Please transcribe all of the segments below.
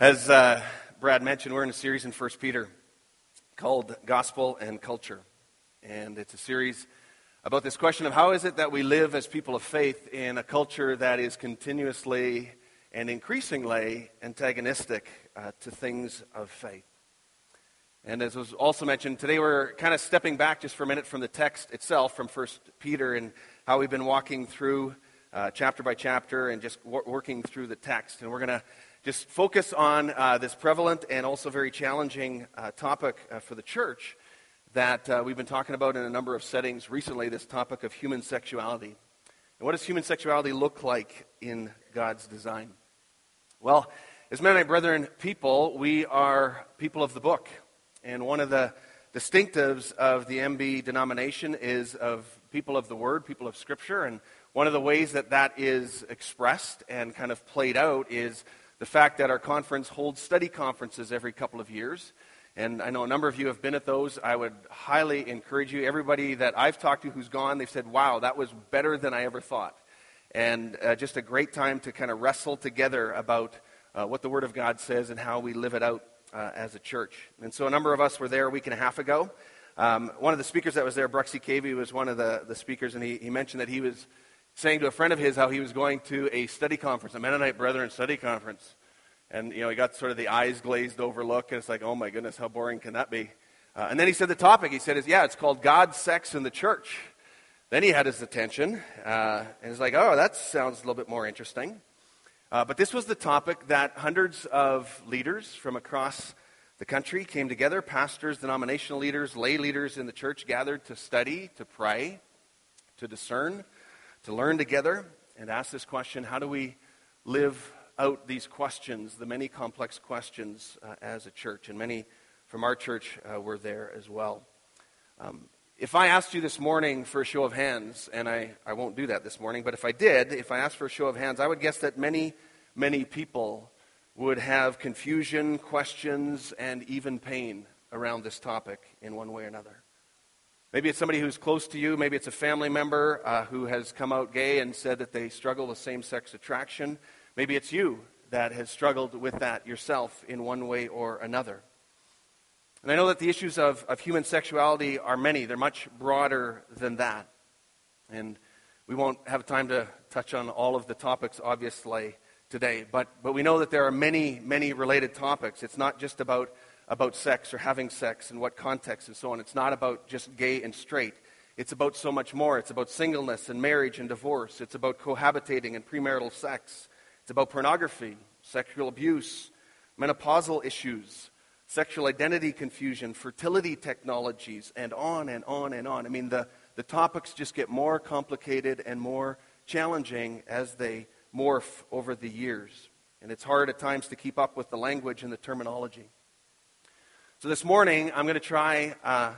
As uh, Brad mentioned, we're in a series in 1 Peter called Gospel and Culture. And it's a series about this question of how is it that we live as people of faith in a culture that is continuously and increasingly antagonistic uh, to things of faith. And as was also mentioned, today we're kind of stepping back just for a minute from the text itself, from 1 Peter, and how we've been walking through uh, chapter by chapter and just working through the text. And we're going to just focus on uh, this prevalent and also very challenging uh, topic uh, for the church that uh, we've been talking about in a number of settings recently this topic of human sexuality. And what does human sexuality look like in God's design? Well, as Mennonite Brethren people, we are people of the book. And one of the distinctives of the MB denomination is of people of the Word, people of Scripture. And one of the ways that that is expressed and kind of played out is the fact that our conference holds study conferences every couple of years. And I know a number of you have been at those. I would highly encourage you. Everybody that I've talked to who's gone, they've said, wow, that was better than I ever thought. And uh, just a great time to kind of wrestle together about uh, what the Word of God says and how we live it out uh, as a church. And so a number of us were there a week and a half ago. Um, one of the speakers that was there, Bruxy Cavey, was one of the, the speakers, and he, he mentioned that he was saying to a friend of his how he was going to a study conference, a Mennonite Brethren study conference. And, you know, he got sort of the eyes glazed over look, and it's like, oh my goodness, how boring can that be? Uh, and then he said the topic, he said, is, yeah, it's called God, Sex, and the Church. Then he had his attention, uh, and he's like, oh, that sounds a little bit more interesting. Uh, but this was the topic that hundreds of leaders from across the country came together pastors, denominational leaders, lay leaders in the church gathered to study, to pray, to discern to learn together and ask this question how do we live out these questions, the many complex questions uh, as a church? And many from our church uh, were there as well. Um, if I asked you this morning for a show of hands, and I, I won't do that this morning, but if I did, if I asked for a show of hands, I would guess that many, many people would have confusion, questions, and even pain around this topic in one way or another. Maybe it's somebody who's close to you. Maybe it's a family member uh, who has come out gay and said that they struggle with same sex attraction. Maybe it's you that has struggled with that yourself in one way or another. And I know that the issues of, of human sexuality are many, they're much broader than that. And we won't have time to touch on all of the topics, obviously, today. But, but we know that there are many, many related topics. It's not just about about sex or having sex and what context and so on. It's not about just gay and straight. It's about so much more. It's about singleness and marriage and divorce. It's about cohabitating and premarital sex. It's about pornography, sexual abuse, menopausal issues, sexual identity confusion, fertility technologies, and on and on and on. I mean, the, the topics just get more complicated and more challenging as they morph over the years. And it's hard at times to keep up with the language and the terminology. So this morning, I'm going to try uh,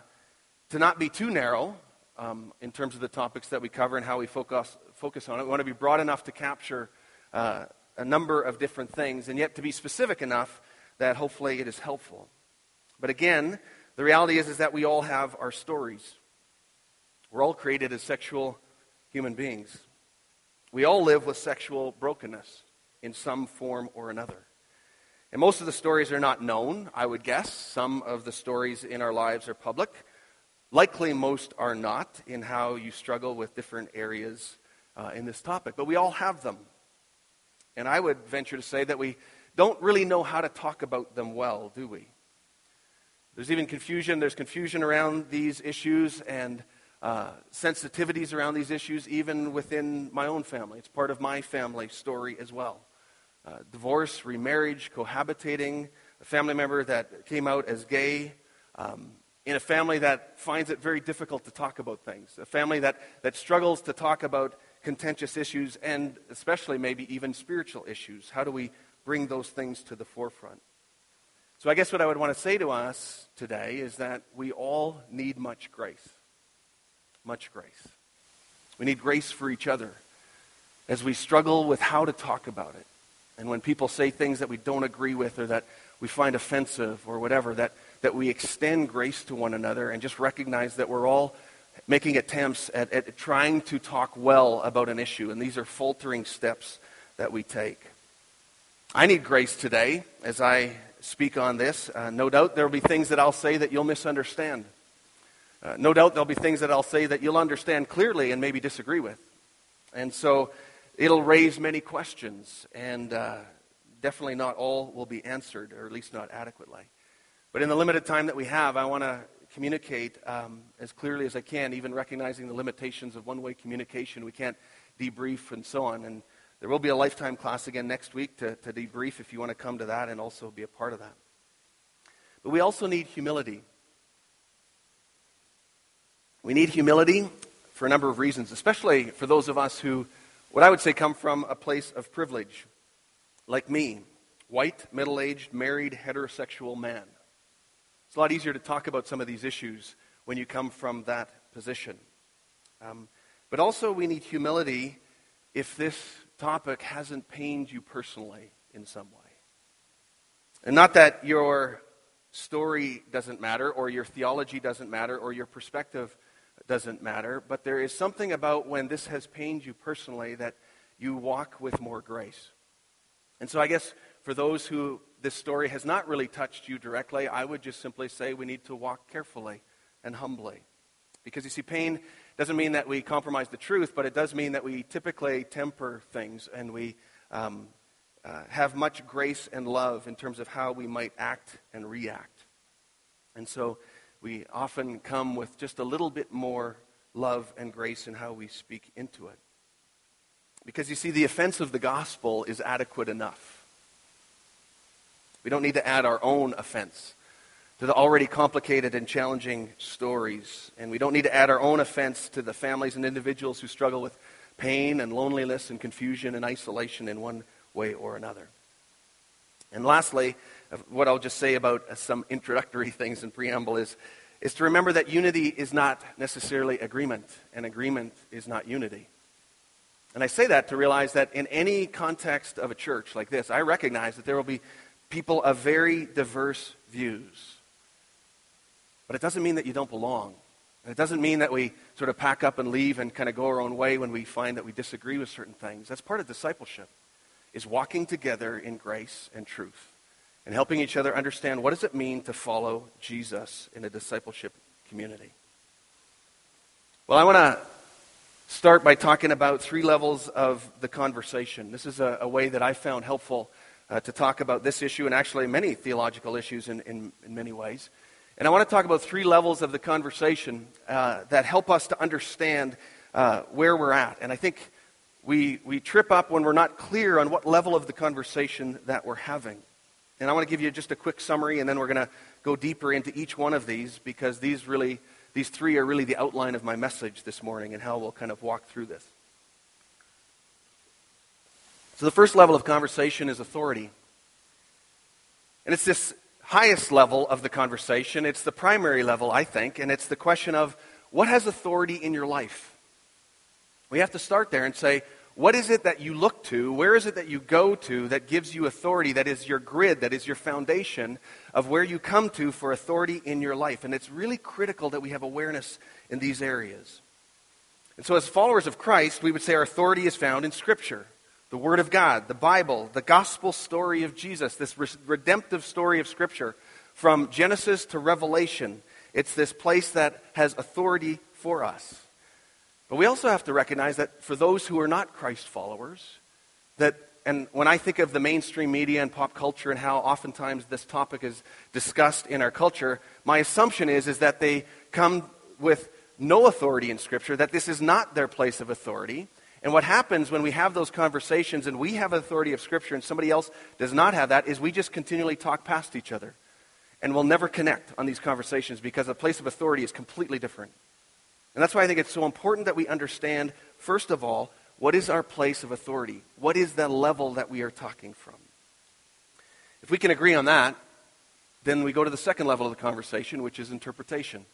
to not be too narrow um, in terms of the topics that we cover and how we focus, focus on it. We want to be broad enough to capture uh, a number of different things, and yet to be specific enough that hopefully it is helpful. But again, the reality is, is that we all have our stories. We're all created as sexual human beings. We all live with sexual brokenness in some form or another. And most of the stories are not known, I would guess. Some of the stories in our lives are public. Likely, most are not in how you struggle with different areas uh, in this topic. But we all have them. And I would venture to say that we don't really know how to talk about them well, do we? There's even confusion. There's confusion around these issues and uh, sensitivities around these issues, even within my own family. It's part of my family story as well uh, divorce, remarriage, cohabitating, a family member that came out as gay, um, in a family that finds it very difficult to talk about things, a family that, that struggles to talk about contentious issues and especially maybe even spiritual issues. How do we bring those things to the forefront? So, I guess what I would want to say to us today is that we all need much grace. Much grace. We need grace for each other as we struggle with how to talk about it. And when people say things that we don't agree with or that we find offensive or whatever, that, that we extend grace to one another and just recognize that we're all making attempts at, at trying to talk well about an issue. And these are faltering steps that we take. I need grace today as I speak on this. Uh, no doubt there will be things that I'll say that you'll misunderstand. Uh, no doubt there'll be things that I'll say that you'll understand clearly and maybe disagree with. And so it'll raise many questions, and uh, definitely not all will be answered, or at least not adequately. But in the limited time that we have, I want to communicate um, as clearly as I can, even recognizing the limitations of one way communication. We can't debrief and so on. And there will be a lifetime class again next week to, to debrief if you want to come to that and also be a part of that. But we also need humility. We need humility for a number of reasons, especially for those of us who, what I would say, come from a place of privilege, like me, white, middle aged, married, heterosexual man. It's a lot easier to talk about some of these issues when you come from that position. Um, but also, we need humility if this topic hasn't pained you personally in some way. And not that your story doesn't matter, or your theology doesn't matter, or your perspective doesn't matter, but there is something about when this has pained you personally that you walk with more grace. And so I guess for those who this story has not really touched you directly, I would just simply say we need to walk carefully and humbly. Because you see, pain doesn't mean that we compromise the truth, but it does mean that we typically temper things and we um, uh, have much grace and love in terms of how we might act and react. And so we often come with just a little bit more love and grace in how we speak into it. Because you see, the offense of the gospel is adequate enough. We don't need to add our own offense to the already complicated and challenging stories. And we don't need to add our own offense to the families and individuals who struggle with pain and loneliness and confusion and isolation in one way or another. And lastly, uh, what I'll just say about uh, some introductory things in preamble is, is to remember that unity is not necessarily agreement, and agreement is not unity. And I say that to realize that in any context of a church like this, I recognize that there will be people of very diverse views. But it doesn't mean that you don't belong. And it doesn't mean that we sort of pack up and leave and kind of go our own way when we find that we disagree with certain things. That's part of discipleship, is walking together in grace and truth and helping each other understand what does it mean to follow Jesus in a discipleship community. Well, I want to start by talking about three levels of the conversation. This is a, a way that I found helpful uh, to talk about this issue and actually many theological issues in, in, in, many ways. And I want to talk about three levels of the conversation uh, that help us to understand uh, where we're at. And I think we, we trip up when we're not clear on what level of the conversation that we're having. And I want to give you just a quick summary, and then we're going to go deeper into each one of these because these really, these three are really the outline of my message this morning and how we'll kind of walk through this. So the first level of conversation is authority. And it's this highest level of the conversation. It's the primary level, I think, and it's the question of what has authority in your life? We have to start there and say, what is it that you look to? Where is it that you go to that gives you authority, that is your grid, that is your foundation of where you come to for authority in your life? And it's really critical that we have awareness in these areas. And so, as followers of Christ, we would say our authority is found in Scripture the Word of God, the Bible, the gospel story of Jesus, this redemptive story of Scripture from Genesis to Revelation. It's this place that has authority for us. But we also have to recognize that for those who are not Christ followers, that and when I think of the mainstream media and pop culture and how oftentimes this topic is discussed in our culture, my assumption is, is that they come with no authority in Scripture, that this is not their place of authority, and what happens when we have those conversations and we have authority of Scripture and somebody else does not have that is we just continually talk past each other. And we'll never connect on these conversations because the place of authority is completely different. And that's why I think it's so important that we understand, first of all, what is our place of authority? What is the level that we are talking from? If we can agree on that, then we go to the second level of the conversation, which is interpretation.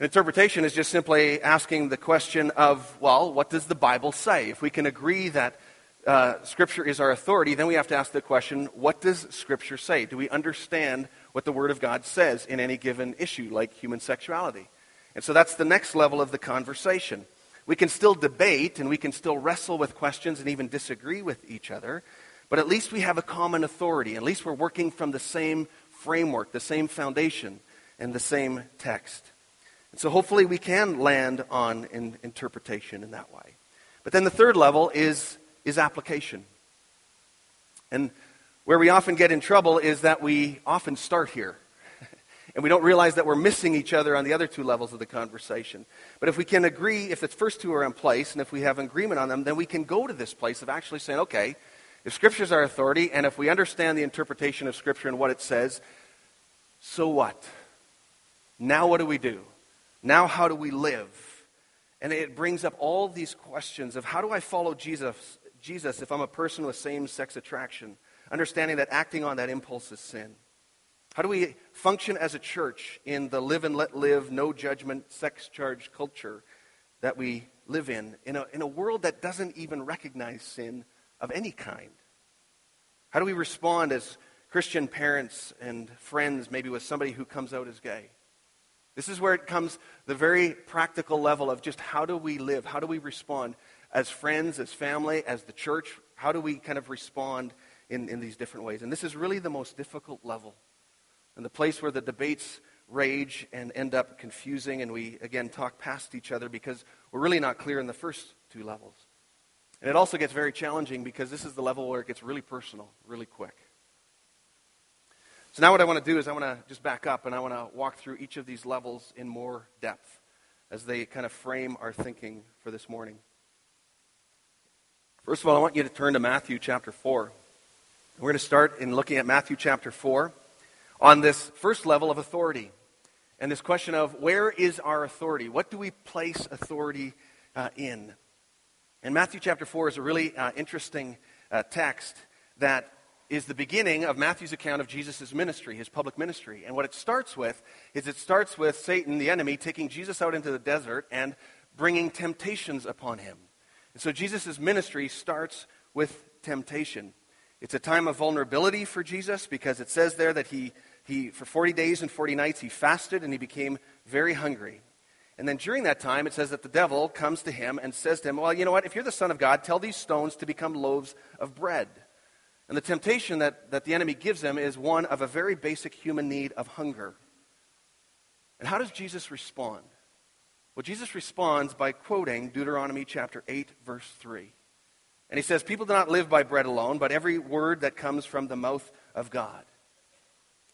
Interpretation is just simply asking the question of, well, what does the Bible say? If we can agree that uh, Scripture is our authority, then we have to ask the question, what does Scripture say? Do we understand what the Word of God says in any given issue, like human sexuality? And so that's the next level of the conversation. We can still debate and we can still wrestle with questions and even disagree with each other, but at least we have a common authority. At least we're working from the same framework, the same foundation, and the same text. And so hopefully we can land on in interpretation in that way. But then the third level is, is application. And where we often get in trouble is that we often start here. And we don't realize that we're missing each other on the other two levels of the conversation. But if we can agree, if the first two are in place, and if we have agreement on them, then we can go to this place of actually saying, okay, if Scripture is our authority, and if we understand the interpretation of Scripture and what it says, so what? Now what do we do? Now how do we live? And it brings up all these questions of how do I follow Jesus, Jesus if I'm a person with same sex attraction? Understanding that acting on that impulse is sin. How do we function as a church in the live and let live, no judgment, sex charged culture that we live in, in a, in a world that doesn't even recognize sin of any kind? How do we respond as Christian parents and friends, maybe with somebody who comes out as gay? This is where it comes the very practical level of just how do we live? How do we respond as friends, as family, as the church? How do we kind of respond in, in these different ways? And this is really the most difficult level. And the place where the debates rage and end up confusing, and we, again, talk past each other because we're really not clear in the first two levels. And it also gets very challenging because this is the level where it gets really personal, really quick. So now what I want to do is I want to just back up and I want to walk through each of these levels in more depth as they kind of frame our thinking for this morning. First of all, I want you to turn to Matthew chapter 4. We're going to start in looking at Matthew chapter 4 on this first level of authority and this question of where is our authority? What do we place authority uh, in? And Matthew chapter 4 is a really uh, interesting uh, text that is the beginning of Matthew's account of Jesus' ministry, his public ministry. And what it starts with is it starts with Satan, the enemy, taking Jesus out into the desert and bringing temptations upon him. And so Jesus' ministry starts with temptation. It's a time of vulnerability for Jesus because it says there that he, he for 40 days and 40 nights, he fasted and he became very hungry. And then during that time, it says that the devil comes to him and says to him, Well, you know what? If you're the Son of God, tell these stones to become loaves of bread. And the temptation that, that the enemy gives him is one of a very basic human need of hunger. And how does Jesus respond? Well, Jesus responds by quoting Deuteronomy chapter 8, verse 3. And he says, People do not live by bread alone, but every word that comes from the mouth of God.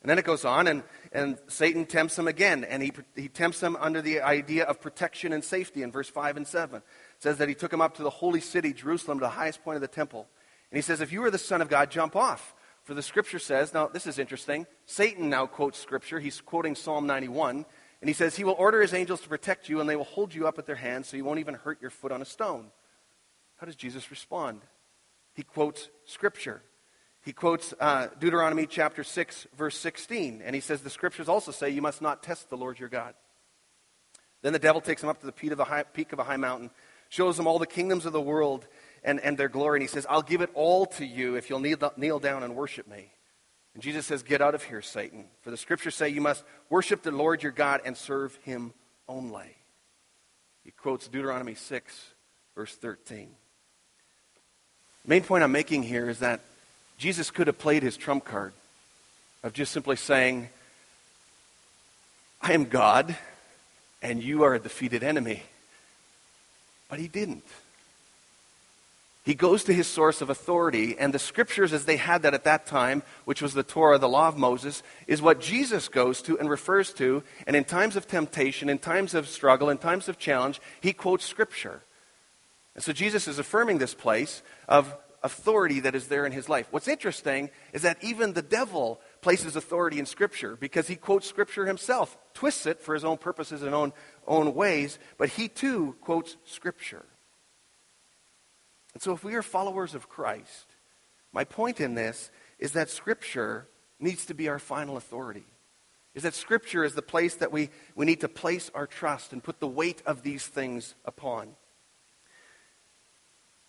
And then it goes on, and, and Satan tempts him again, and he, he tempts him under the idea of protection and safety in verse 5 and 7. It says that he took him up to the holy city, Jerusalem, to the highest point of the temple. And he says, If you are the Son of God, jump off. For the scripture says, now this is interesting. Satan now quotes scripture. He's quoting Psalm 91. And he says, He will order His angels to protect you, and they will hold you up with their hands so you won't even hurt your foot on a stone. How does Jesus respond? He quotes scripture. He quotes uh, Deuteronomy chapter 6, verse 16. And he says, The scriptures also say, You must not test the Lord your God. Then the devil takes him up to the peak of a high, peak of a high mountain, shows him all the kingdoms of the world and, and their glory. And he says, I'll give it all to you if you'll kneel, kneel down and worship me. And Jesus says, Get out of here, Satan. For the scriptures say you must worship the Lord your God and serve him only. He quotes Deuteronomy 6, verse 13. Main point I'm making here is that Jesus could have played his trump card of just simply saying, I am God and you are a defeated enemy. But he didn't. He goes to his source of authority, and the scriptures, as they had that at that time, which was the Torah, the law of Moses, is what Jesus goes to and refers to. And in times of temptation, in times of struggle, in times of challenge, he quotes scripture. And so Jesus is affirming this place of authority that is there in his life. What's interesting is that even the devil places authority in scripture because he quotes scripture himself, twists it for his own purposes and own, own ways, but he too quotes scripture. And so, if we are followers of Christ, my point in this is that Scripture needs to be our final authority. Is that Scripture is the place that we, we need to place our trust and put the weight of these things upon.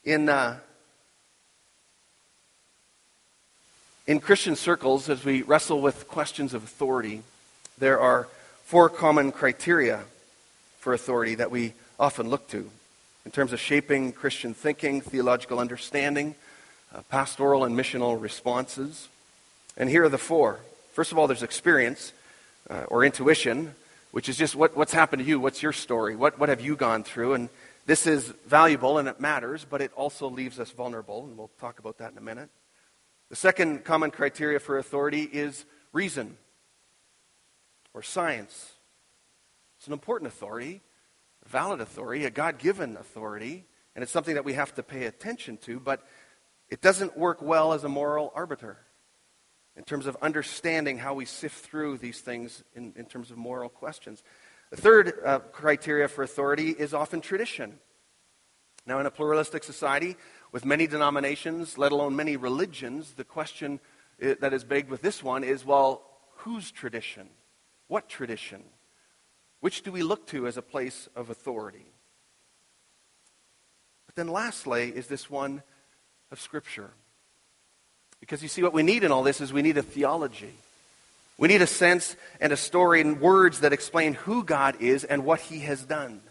In, uh, in Christian circles, as we wrestle with questions of authority, there are four common criteria for authority that we often look to in terms of shaping Christian thinking, theological understanding, uh, pastoral and missional responses. And here are the four. First of all, there's experience uh, or intuition, which is just what, what's happened to you, what's your story, what, what have you gone through. And this is valuable and it matters, but it also leaves us vulnerable, and we'll talk about that in a minute. The second common criteria for authority is reason or science. It's an important authority, a valid authority, a God given authority, and it's something that we have to pay attention to, but it doesn't work well as a moral arbiter in terms of understanding how we sift through these things in, in terms of moral questions. The third uh, criteria for authority is often tradition. Now, in a pluralistic society with many denominations, let alone many religions, the question uh, that is begged with this one is well, whose tradition? What tradition? Which do we look to as a place of authority? But then, lastly, is this one of Scripture. Because you see, what we need in all this is we need a theology. We need a sense and a story and words that explain who God is and what he has done.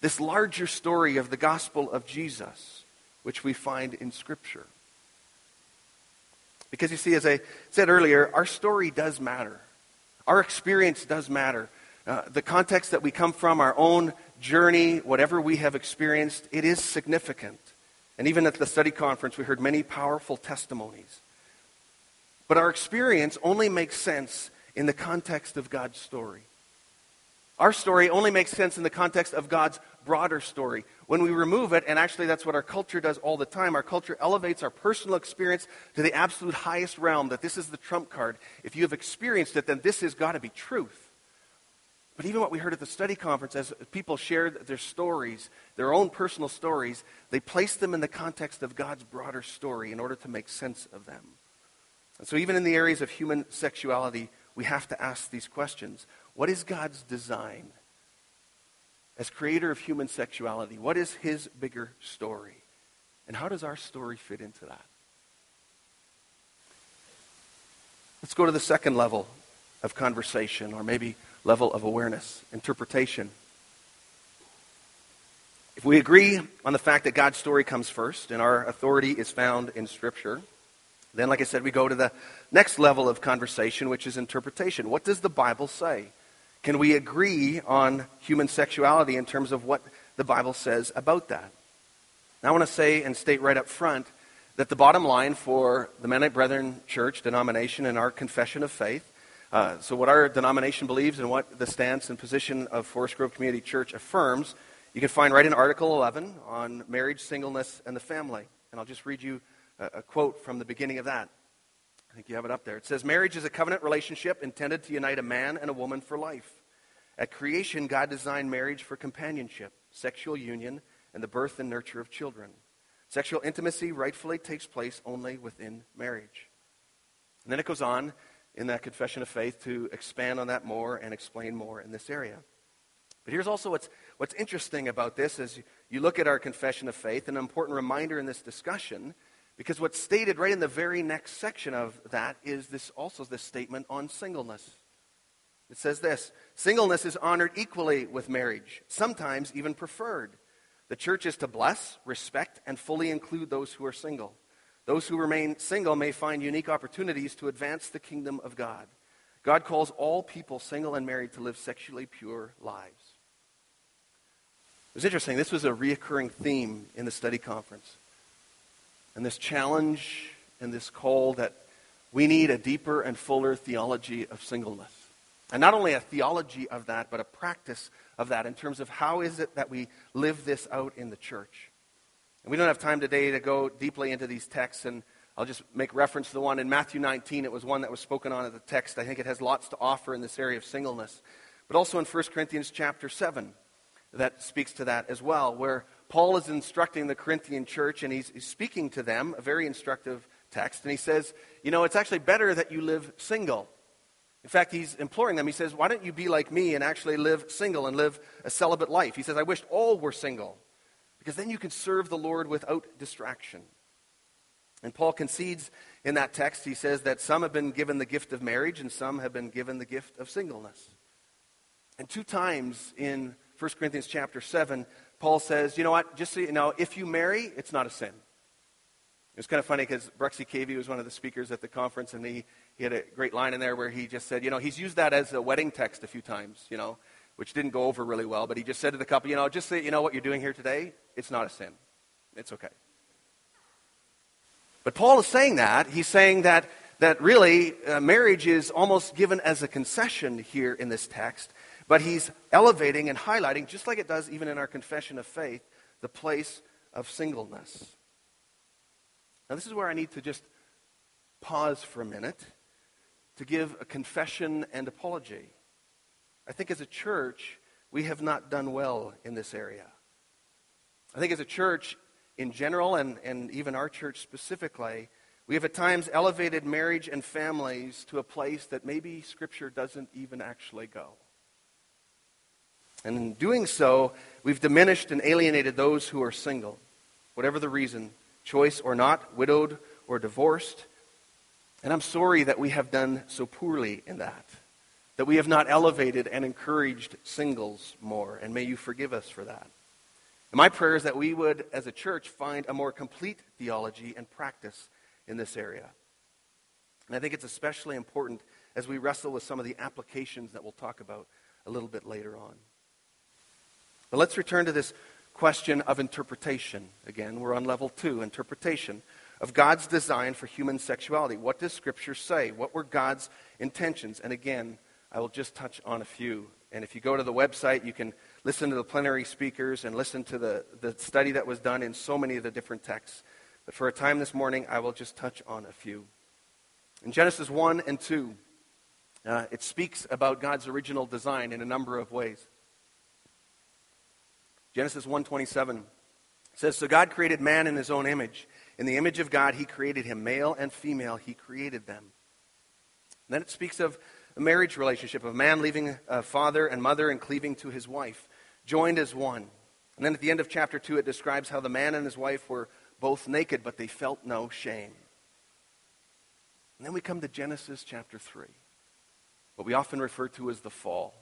This larger story of the gospel of Jesus, which we find in Scripture. Because you see, as I said earlier, our story does matter. Our experience does matter. Uh, the context that we come from, our own journey, whatever we have experienced, it is significant. And even at the study conference, we heard many powerful testimonies. But our experience only makes sense in the context of God's story. Our story only makes sense in the context of God's broader story. When we remove it, and actually that's what our culture does all the time, our culture elevates our personal experience to the absolute highest realm, that this is the trump card. If you have experienced it, then this has got to be truth. But even what we heard at the study conference, as people shared their stories, their own personal stories, they placed them in the context of God's broader story in order to make sense of them. And so, even in the areas of human sexuality, we have to ask these questions What is God's design? As creator of human sexuality, what is his bigger story? And how does our story fit into that? Let's go to the second level of conversation, or maybe level of awareness, interpretation. If we agree on the fact that God's story comes first and our authority is found in Scripture, then, like I said, we go to the next level of conversation, which is interpretation. What does the Bible say? Can we agree on human sexuality in terms of what the Bible says about that? Now, I want to say and state right up front that the bottom line for the Mennonite Brethren Church denomination and our confession of faith, uh, so what our denomination believes and what the stance and position of Forest Grove Community Church affirms, you can find right in Article 11 on marriage, singleness, and the family. And I'll just read you a, quote from the beginning of that. I think you have it up there. It says, Marriage is a covenant relationship intended to unite a man and a woman for life. At creation, God designed marriage for companionship, sexual union, and the birth and nurture of children. Sexual intimacy rightfully takes place only within marriage. And then it goes on in that confession of faith to expand on that more and explain more in this area. But here's also what's, what's interesting about this as you look at our confession of faith, an important reminder in this discussion because what's stated right in the very next section of that is this also this statement on singleness. It says this Singleness is honored equally with marriage, sometimes even preferred. The church is to bless, respect, and fully include those who are single. Those who remain single may find unique opportunities to advance the kingdom of God. God calls all people, single and married, to live sexually pure lives. It was interesting. This was a reoccurring theme in the study conference and this challenge and this call that we need a deeper and fuller theology of singleness. And not only a theology of that, but a practice of that in terms of how is it that we live this out in the church. And we don't have time today to go deeply into these texts, and I'll just make reference to the one in Matthew 19. It was one that was spoken on at the text. I think it has lots to offer in this area of singleness. But also in 1 Corinthians chapter 7, that speaks to that as well, where Paul is instructing the Corinthian church, and he's, he's, speaking to them, a very instructive text. And he says, You know, it's actually better that you live single. In fact, he's imploring them. He says, Why don't you be like me and actually live single and live a celibate life? He says, I wish all were single, because then you can serve the Lord without distraction. And Paul concedes in that text, he says that some have been given the gift of marriage and some have been given the gift of singleness. And two times in 1 Corinthians chapter 7, Paul says, you know what, just so you know, if you marry, it's not a sin. It was kind of funny because Bruxy Cavey was one of the speakers at the conference, and he, he had a great line in there where he just said, you know, he's used that as a wedding text a few times, you know, which didn't go over really well, but he just said to the couple, you know, just say, you know what you're doing here today, it's not a sin. It's okay. But Paul is saying that. He's saying that, that really uh, marriage is almost given as a concession here in this text, but he's elevating and highlighting, just like it does even in our confession of faith, the place of singleness. Now, this is where I need to just pause for a minute to give a confession and apology. I think as a church, we have not done well in this area. I think as a church, in general and, and even our church specifically, we have at times elevated marriage and families to a place that maybe Scripture doesn't even actually go. And in doing so, we've diminished and alienated those who are single, whatever the reason, choice or not, widowed or divorced. And I'm sorry that we have done so poorly in that, that we have not elevated and encouraged singles more. And may you forgive us for that. And my prayer is that we would, as a church, find a more complete theology and practice in this area. And I think it's especially important as we wrestle with some of the applications that we'll talk about a little bit later on. But let's return to this question of interpretation. Again, we're on level two interpretation of God's design for human sexuality. What does Scripture say? What were God's intentions? And again, I will just touch on a few. And if you go to the website, you can listen to the plenary speakers and listen to the, the study that was done in so many of the different texts. But for a time this morning, I will just touch on a few. In Genesis 1 and 2, uh, it speaks about God's original design in a number of ways. Genesis 1:27 says, "So God created man in his own image. In the image of God he created him, male and female he created them." And then it speaks of a marriage relationship of a man leaving a father and mother and cleaving to his wife joined as one. And then at the end of chapter 2, it describes how the man and his wife were both naked, but they felt no shame. And then we come to Genesis chapter 3, what we often refer to as the fall.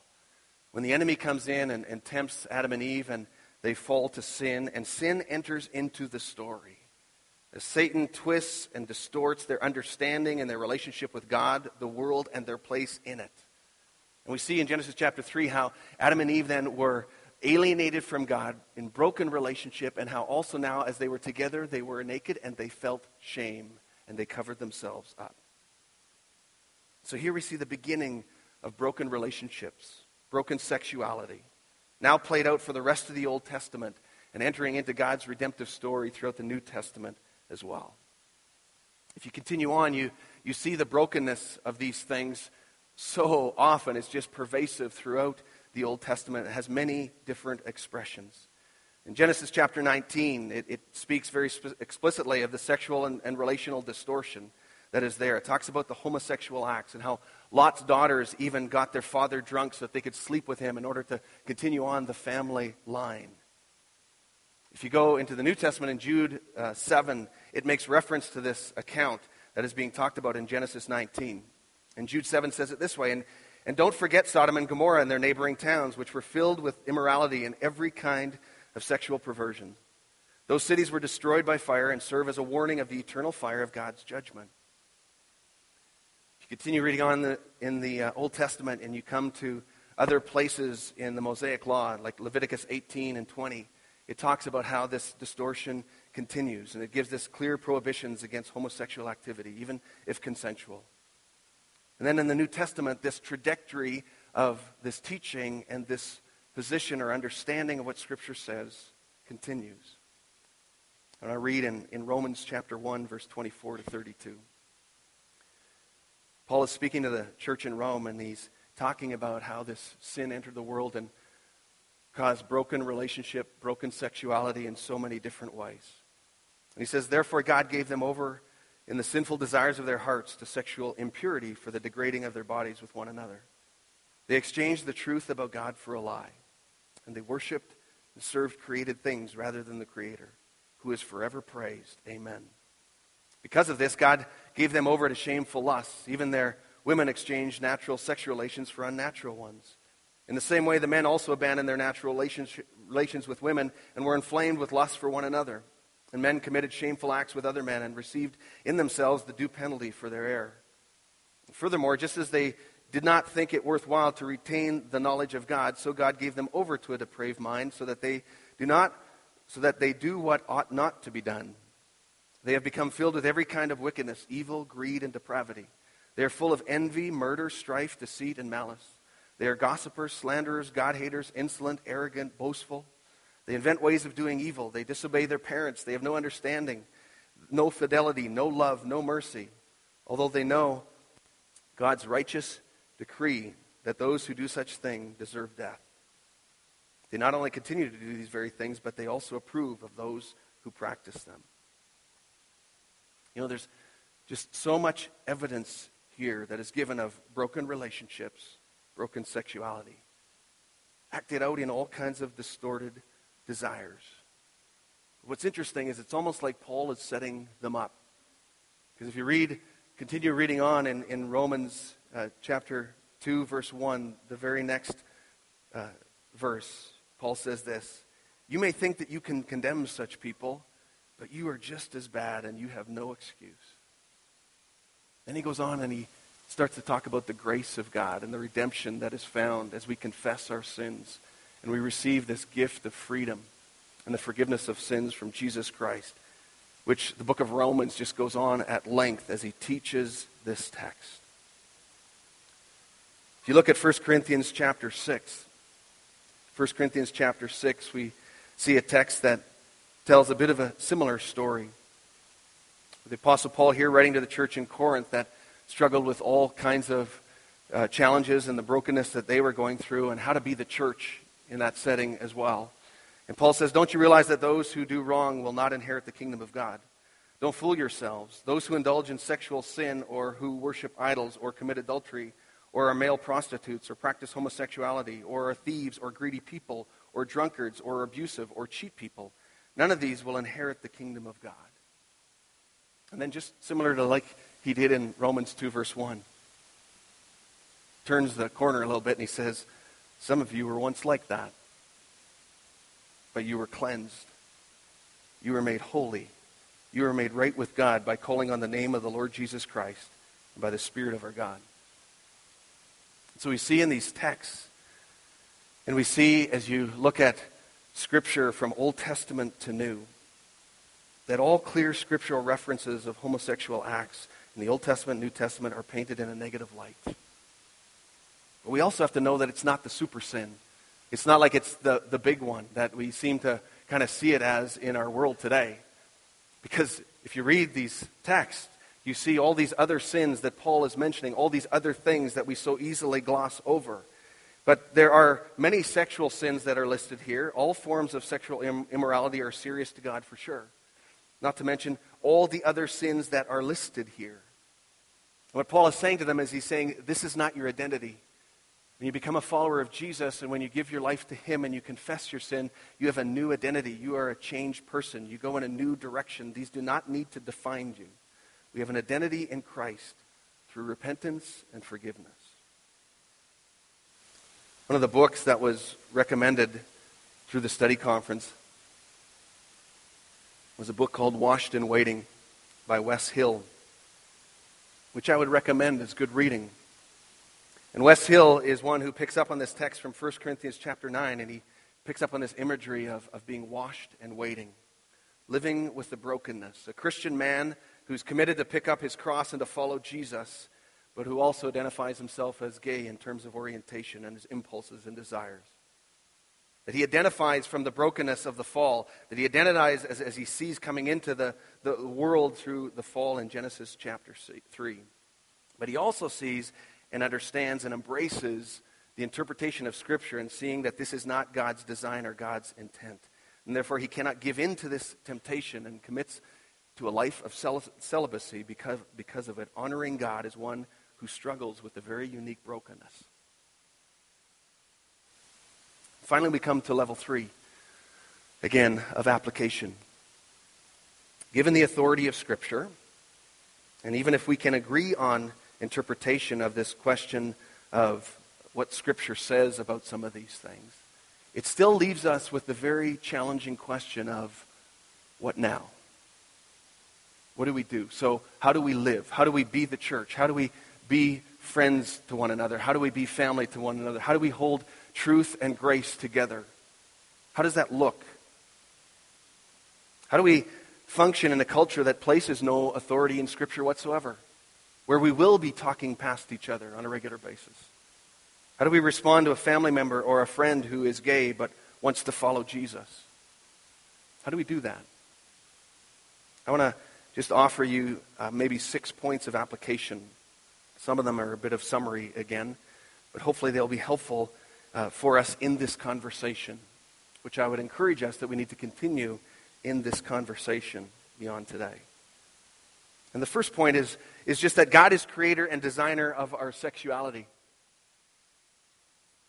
When the enemy comes in and, and tempts Adam and Eve, and they fall to sin, and sin enters into the story. As Satan twists and distorts their understanding and their relationship with God, the world, and their place in it. And we see in Genesis chapter 3 how Adam and Eve then were alienated from God in broken relationship, and how also now, as they were together, they were naked and they felt shame and they covered themselves up. So here we see the beginning of broken relationships, broken sexuality, now played out for the rest of the Old Testament and entering into God's redemptive story throughout the New Testament as well. If you continue on, you, you see the brokenness of these things so often. It's just pervasive throughout the Old Testament. It has many different expressions. In Genesis chapter 19, it, it speaks very sp- explicitly of the sexual and, and relational distortion that is there. It talks about the homosexual acts and how Lot's daughters even got their father drunk so that they could sleep with him in order to continue on the family line. If you go into the New Testament in Jude uh, 7, it makes reference to this account that is being talked about in Genesis 19. And Jude 7 says it this way And and don't forget Sodom and Gomorrah and their neighboring towns, which were filled with immorality and every kind of sexual perversion. Those cities were destroyed by fire and serve as a warning of the eternal fire of God's judgment. You continue reading on in the, in the uh, Old Testament and you come to other places in the Mosaic Law, like Leviticus 18 and 20, it talks about how this distortion continues, and it gives us clear prohibitions against homosexual activity, even if consensual. And then in the New Testament, this trajectory of this teaching and this position or understanding of what Scripture says continues. And I read in, in Romans chapter 1, verse 24 to 32. Paul is speaking to the church in Rome, and he's talking about how this sin entered the world and caused broken relationship, broken sexuality in so many different ways. And he says, Therefore, God gave them over in the sinful desires of their hearts to sexual impurity for the degrading of their bodies with one another. They exchanged the truth about God for a lie, and they worshiped and served created things rather than the Creator, who is forever praised. Amen. Because of this, God gave them over to shameful lusts. Even their women exchanged natural sexual relations for unnatural ones. In the same way, the men also abandoned their natural relations with women and were inflamed with lust for one another. And men committed shameful acts with other men and received in themselves the due penalty for their error. Furthermore, just as they did not think it worthwhile to retain the knowledge of God, so God gave them over to a depraved mind so that they do not so that they do what ought not to be done. They have become filled with every kind of wickedness, evil, greed, and depravity. They are full of envy, murder, strife, deceit, and malice. They are gossipers, slanderers, God haters, insolent, arrogant, boastful. They invent ways of doing evil. They disobey their parents. They have no understanding, no fidelity, no love, no mercy. Although they know God's righteous decree that those who do such thing deserve death. They not only continue to do these very things, but they also approve of those who practice them. You know, there's just so much evidence here that is given of broken relationships, broken sexuality, acted out in all kinds of distorted desires. What's interesting is it's almost like Paul is setting them up. Because if you read, continue reading on in, in Romans uh, chapter 2, verse 1, the very next uh, verse, Paul says this You may think that you can condemn such people, but you are just as bad and you have no excuse. Then he goes on and he starts to talk about the grace of God and the redemption that is found as we confess our sins and we receive this gift of freedom and the forgiveness of sins from Jesus Christ, which the book of Romans just goes on at length as he teaches this text. If you look at 1 Corinthians chapter 6, 1 Corinthians chapter 6, we see a text that tells a bit of a similar story. The Apostle Paul here writing to the church in Corinth that struggled with all kinds of uh, challenges and the brokenness that they were going through and how to be the church in that setting as well. And Paul says, Don't you realize that those who do wrong will not inherit the kingdom of God? Don't fool yourselves. Those who indulge in sexual sin or who worship idols or commit adultery or are male prostitutes, or practice homosexuality, or are thieves, or greedy people, or drunkards, or abusive, or cheat people. None of these will inherit the kingdom of God. And then, just similar to like he did in Romans 2, verse 1, turns the corner a little bit and he says, Some of you were once like that, but you were cleansed. You were made holy. You were made right with God by calling on the name of the Lord Jesus Christ and by the Spirit of our God. So we see in these texts, and we see as you look at Scripture from Old Testament to New, that all clear scriptural references of homosexual acts in the Old Testament New Testament are painted in a negative light. But we also have to know that it's not the super sin. It's not like it's the, the big one that we seem to kind of see it as in our world today. Because if you read these texts, you see all these other sins that Paul is mentioning, all these other things that we so easily gloss over. But there are many sexual sins that are listed here. All forms of sexual immorality are serious to God for sure. Not to mention all the other sins that are listed here. What Paul is saying to them is he's saying, This is not your identity. When you become a follower of Jesus and when you give your life to Him and you confess your sin, you have a new identity. You are a changed person. You go in a new direction. These do not need to define you. We have an identity in Christ through repentance and forgiveness. One of the books that was recommended through the study conference was a book called Washed and Waiting by Wes Hill, which I would recommend as good reading. And Wes Hill is one who picks up on this text from 1 Corinthians chapter 9, and he picks up on this imagery of, of being washed and waiting, living with the brokenness. A Christian man who's committed to pick up his cross and to follow Jesus, but who also identifies himself as gay in terms of orientation and his impulses and desires. That he identifies from the brokenness of the fall, that he identifies as, as he sees coming into the, the world through the fall in Genesis chapter 3. But he also sees and understands and embraces the interpretation of Scripture and seeing that this is not God's design or God's intent. And therefore, he cannot give in to this temptation and commits to a life of celibacy because, because of it, honoring God as one who struggles with a very unique brokenness. Finally, we come to level three, again, of application. Given the authority of Scripture, and even if we can agree on interpretation of this question of what Scripture says about some of these things, it still leaves us with the very challenging question of what now? What do we do? So, how do we live? How do we be the church? How do we be friends to one another? How do we be family to one another? How do we hold truth and grace together? How does that look? How do we function in a culture that places no authority in Scripture whatsoever, where we will be talking past each other on a regular basis? How do we respond to a family member or a friend who is gay but wants to follow Jesus? How do we do that? I want to just offer you uh, maybe six points of application. Some of them are a bit of summary again, but hopefully they'll be helpful uh, for us in this conversation, which I would encourage us that we need to continue in this conversation beyond today. And the first point is, is just that God is creator and designer of our sexuality.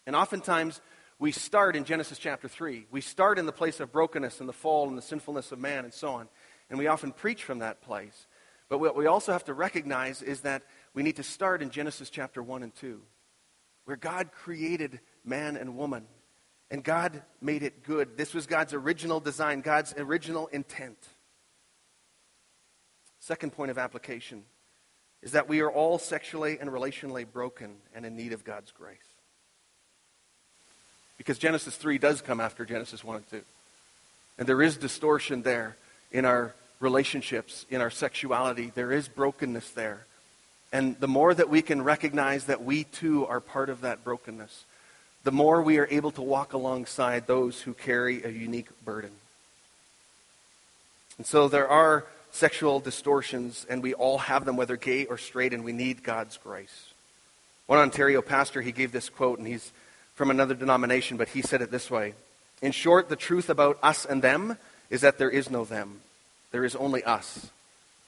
And oftentimes, we start in Genesis chapter 3. We start in the place of brokenness and the fall and the sinfulness of man and so on. And we often preach from that place. But what we also have to recognize is that we need to start in Genesis chapter 1 and 2, where God created man and woman. And God made it good. This was God's original design, God's original intent. Second point of application is that we are all sexually and relationally broken and in need of God's grace. Because Genesis 3 does come after Genesis 1 and 2. And there is distortion there in our relationships, in our sexuality. There is brokenness there. And the more that we can recognize that we too are part of that brokenness, the more we are able to walk alongside those who carry a unique burden. And so there are sexual distortions, and we all have them, whether gay or straight, and we need God's grace. One Ontario pastor, he gave this quote, and he's from another denomination, but he said it this way In short, the truth about us and them is that there is no them, there is only us.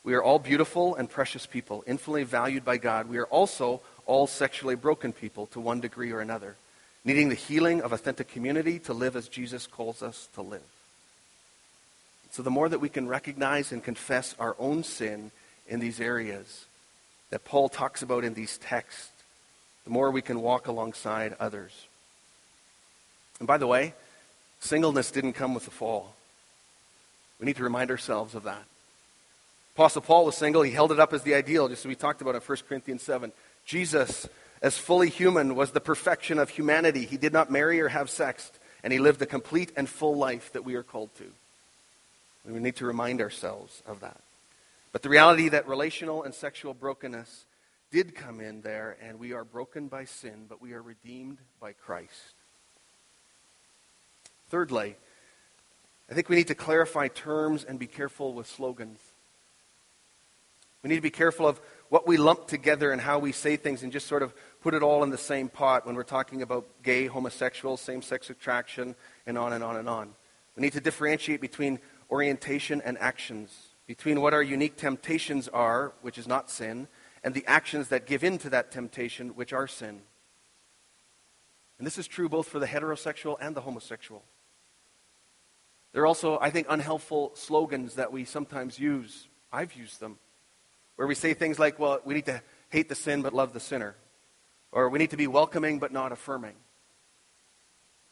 We are all beautiful and precious people, infinitely valued by God. We are also all sexually broken people to one degree or another needing the healing of authentic community to live as Jesus calls us to live. So, the more that we can recognize and confess our own sin in these areas that Paul talks about in these texts, the more we can walk alongside others. And by the way, singleness didn't come with the fall. We need to remind ourselves of that. Apostle Paul was single. He held it up as the ideal, just as we talked about in 1 Corinthians 7. Jesus as fully human, was the perfection of humanity. He did not marry or have sex, and he lived the complete and full life that we are called to. We need to remind ourselves of that. But the reality that relational and sexual brokenness did come in there, and we are broken by sin, but we are redeemed by Christ. Thirdly, I think we need to clarify terms and be careful with slogans. We need to be careful of what we lump together and how we say things and just sort of put it all in the same pot when we're talking about gay, homosexual, same sex attraction, and on and on and on. We need to differentiate between orientation and actions, between what our unique temptations are, which is not sin, and the actions that give in to that temptation, which are sin. And this is true both for the heterosexual and the homosexual. There are also, I think, unhelpful slogans that we sometimes use. I've used them where we say things like, well, we need to hate the sin but love the sinner, or we need to be welcoming but not affirming.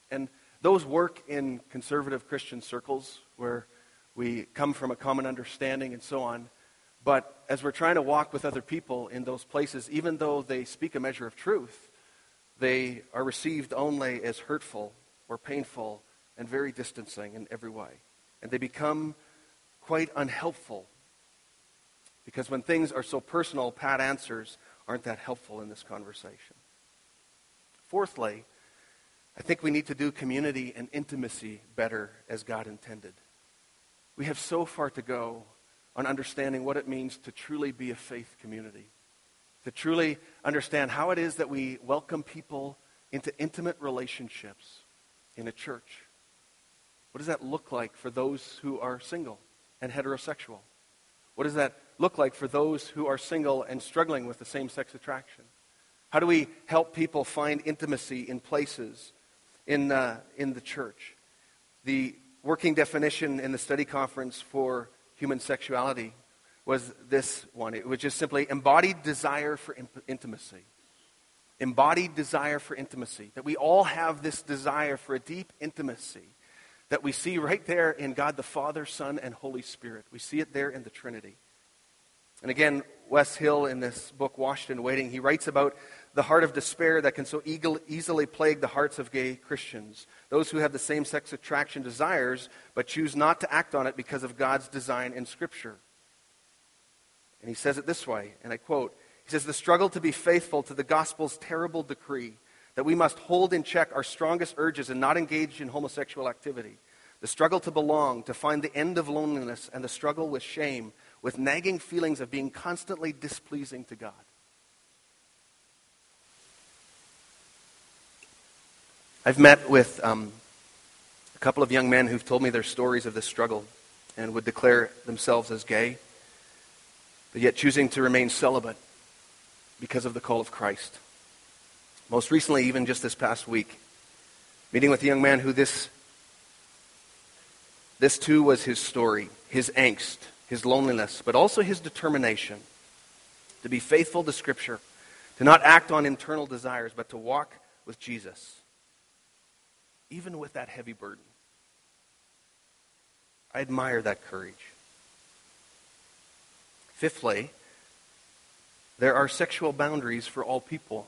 And those work in conservative Christian circles where we come from a common understanding and so on. But as we're trying to walk with other people in those places, even though they speak a measure of truth, they are received only as hurtful or painful and very distancing in every way. And they become quite unhelpful because when things are so personal, pat answers aren't that helpful in this conversation. Fourthly, I think we need to do community and intimacy better as God intended. We have so far to go on understanding what it means to truly be a faith community, to truly understand how it is that we welcome people into intimate relationships in a church. What does that look like for those who are single and heterosexual? What does that look like for those who are single and struggling with the same sex attraction? How do we help people find intimacy in places in, uh, in the church? The working definition in the study conference for human sexuality was this one it was just simply embodied desire for intimacy. Embodied desire for intimacy. That we all have this desire for a deep intimacy that we see right there in God the Father, Son, and Holy Spirit. We see it there in the Trinity. And again, Wes Hill, in this book, Washed and Waiting, he writes about the heart of despair that can so easily plague the hearts of gay Christians. Those who have the same sex attraction desires, but choose not to act on it because of God's design in Scripture. And he says it this way, and I quote He says, The struggle to be faithful to the gospel's terrible decree that we must hold in check our strongest urges and not engage in homosexual activity. The struggle to belong, to find the end of loneliness, and the struggle with shame, with nagging feelings of being constantly displeasing to God. I've met with um, a couple of young men who've told me their stories of this struggle and would declare themselves as gay, but yet choosing to remain celibate because of the call of Christ. Most recently, even just this past week, meeting with a young man who this, this too was his story, his angst, his loneliness, but also his determination to be faithful to Scripture, to not act on internal desires, but to walk with Jesus even with that heavy burden. I admire that courage. Fifthly, there are sexual boundaries for all people.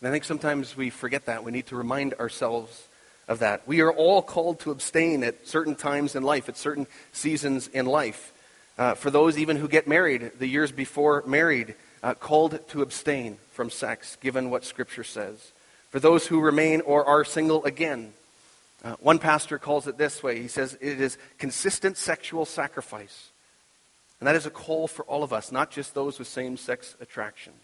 And I think sometimes we forget that. We need to remind ourselves of that. We are all called to abstain at certain times in life, at certain seasons in life. Uh, for those even who get married, the years before married, uh, called to abstain from sex, given what Scripture says for those who remain or are single again. Uh, one pastor calls it this way he says, It is consistent sexual sacrifice. And that is a call for all of us, not just those with same sex attraction.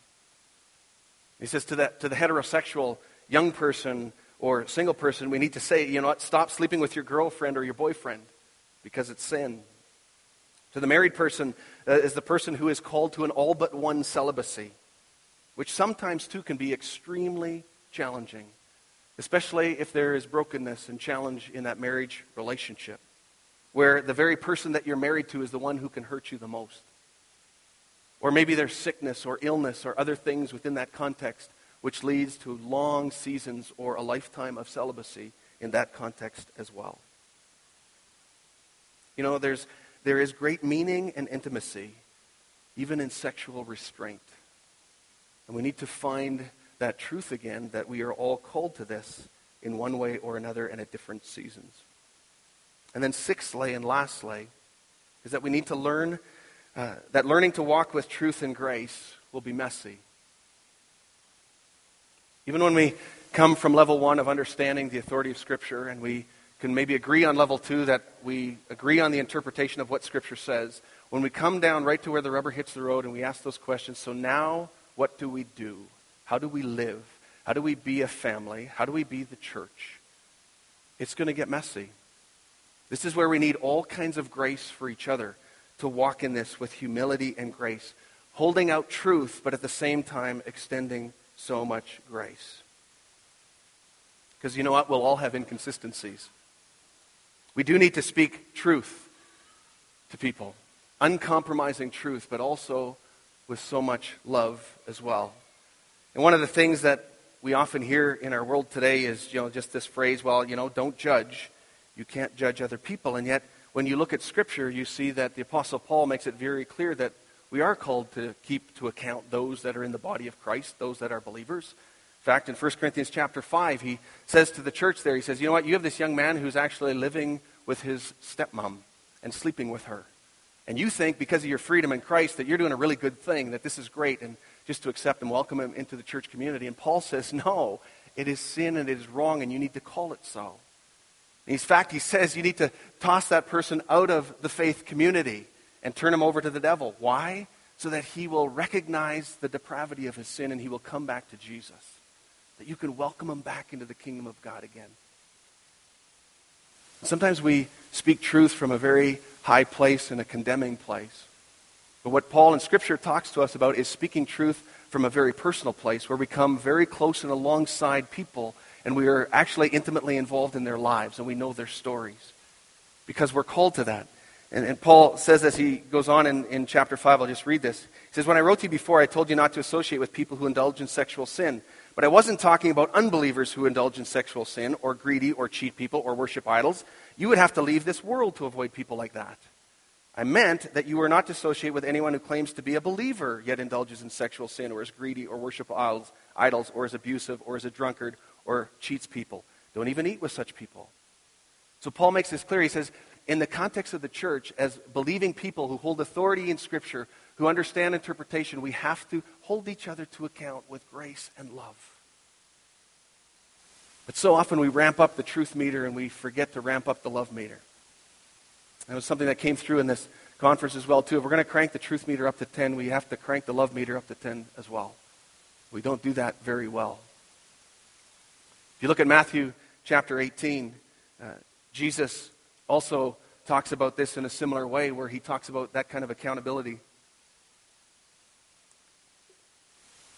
He says to, that, to the heterosexual young person or single person, we need to say, you know what, stop sleeping with your girlfriend or your boyfriend because it's sin. To the married person uh, is the person who is called to an all but one celibacy, which sometimes too can be extremely challenging, especially if there is brokenness and challenge in that marriage relationship, where the very person that you're married to is the one who can hurt you the most. Or maybe there's sickness or illness or other things within that context which leads to long seasons or a lifetime of celibacy in that context as well. You know, there's, there is great meaning and intimacy, even in sexual restraint. And we need to find that truth again that we are all called to this in one way or another and at different seasons. And then, sixthly and lastly, is that we need to learn uh, that learning to walk with truth and grace will be messy. Even when we come from level one of understanding the authority of Scripture and we can maybe agree on level two that we agree on the interpretation of what Scripture says, when we come down right to where the rubber hits the road and we ask those questions, so now what do we do? How do we live? How do we be a family? How do we be the church? It's going to get messy. This is where we need all kinds of grace for each other to walk in this with humility and grace, holding out truth, but at the same time extending so much grace. Because you know what? We'll all have inconsistencies. We do need to speak truth to people, uncompromising truth, but also with so much love as well. And one of the things that we often hear in our world today is, you know, just this phrase, well, you know, don't judge. You can't judge other people. And yet, when you look at Scripture, you see that the Apostle Paul makes it very clear that we are called to keep to account those that are in the body of Christ, those that are believers. In fact, in 1 Corinthians chapter 5, he says to the church there, he says, you know what, you have this young man who's actually living with his stepmom and sleeping with her. And you think because of your freedom in Christ that you're doing a really good thing, that this is great. And just to accept and welcome him into the church community. And Paul says, no, it is sin and it is wrong, and you need to call it so. In fact, he says you need to toss that person out of the faith community and turn him over to the devil. Why? So that he will recognize the depravity of his sin and he will come back to Jesus. That you can welcome him back into the kingdom of God again. Sometimes we speak truth from a very high place and a condemning place. But what Paul in Scripture talks to us about is speaking truth from a very personal place where we come very close and alongside people and we are actually intimately involved in their lives and we know their stories because we're called to that. And, and Paul says as he goes on in, in chapter 5, I'll just read this. He says, When I wrote to you before, I told you not to associate with people who indulge in sexual sin. But I wasn't talking about unbelievers who indulge in sexual sin or greedy or cheat people or worship idols. You would have to leave this world to avoid people like that. I meant that you were not to associate with anyone who claims to be a believer, yet indulges in sexual sin, or is greedy, or worship idols, idols, or is abusive, or is a drunkard, or cheats people. Don't even eat with such people. So Paul makes this clear. He says, in the context of the church, as believing people who hold authority in Scripture, who understand interpretation, we have to hold each other to account with grace and love. But so often we ramp up the truth meter and we forget to ramp up the love meter. That was something that came through in this conference as well, too. If we're going to crank the truth meter up to 10, we have to crank the love meter up to 10 as well. We don't do that very well. If you look at Matthew chapter 18, uh, Jesus also talks about this in a similar way where he talks about that kind of accountability.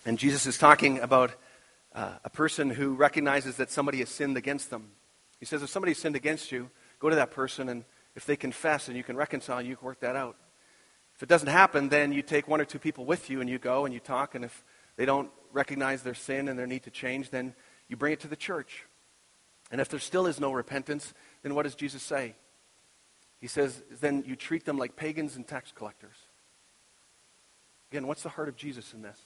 And Jesus is talking about uh, a person who recognizes that somebody has sinned against them. He says, if somebody sinned against you, go to that person, and if they confess and you can reconcile, you can work that out. If it doesn't happen, then you take one or two people with you and you go and you talk, and if they don't recognize their sin and their need to change, then you bring it to the church. And if there still is no repentance, then what does Jesus say? He says, then you treat them like pagans and tax collectors. Again, what's the heart of Jesus in this?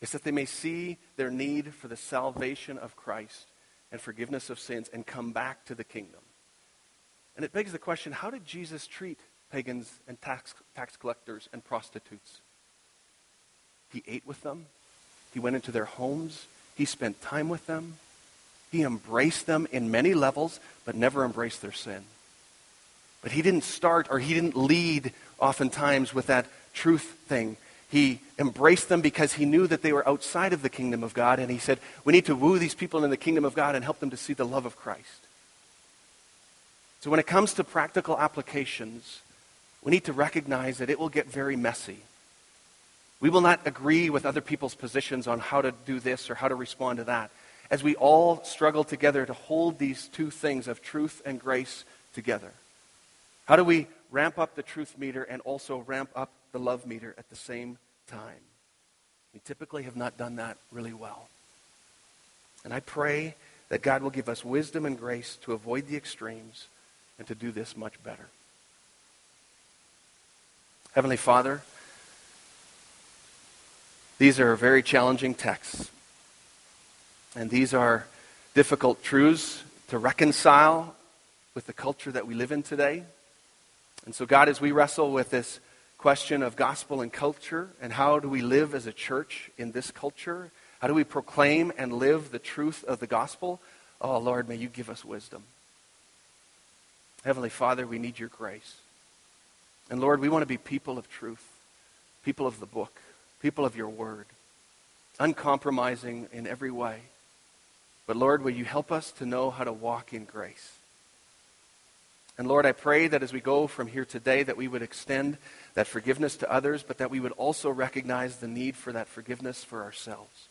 It's that they may see their need for the salvation of Christ and forgiveness of sins and come back to the kingdom. And it begs the question how did Jesus treat pagans and tax, tax collectors and prostitutes? He ate with them, he went into their homes, he spent time with them, he embraced them in many levels, but never embraced their sin. But he didn't start or he didn't lead oftentimes with that truth thing. He embraced them because he knew that they were outside of the kingdom of God, and he said, We need to woo these people in the kingdom of God and help them to see the love of Christ. So, when it comes to practical applications, we need to recognize that it will get very messy. We will not agree with other people's positions on how to do this or how to respond to that, as we all struggle together to hold these two things of truth and grace together. How do we ramp up the truth meter and also ramp up the love meter at the same time. We typically have not done that really well. And I pray that God will give us wisdom and grace to avoid the extremes and to do this much better. Heavenly Father, these are very challenging texts. And these are difficult truths to reconcile with the culture that we live in today. And so, God, as we wrestle with this question of gospel and culture and how do we live as a church in this culture? How do we proclaim and live the truth of the gospel? Oh, Lord, may you give us wisdom. Heavenly Father, we need your grace. And Lord, we want to be people of truth, people of the book, people of your word, uncompromising in every way. But Lord, will you help us to know how to walk in grace? And Lord, I pray that as we go from here today, that we would extend that forgiveness to others, but that we would also recognize the need for that forgiveness for ourselves.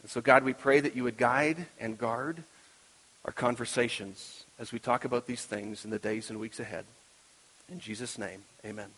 And so, God, we pray that you would guide and guard our conversations as we talk about these things in the days and weeks ahead. In Jesus' name, amen.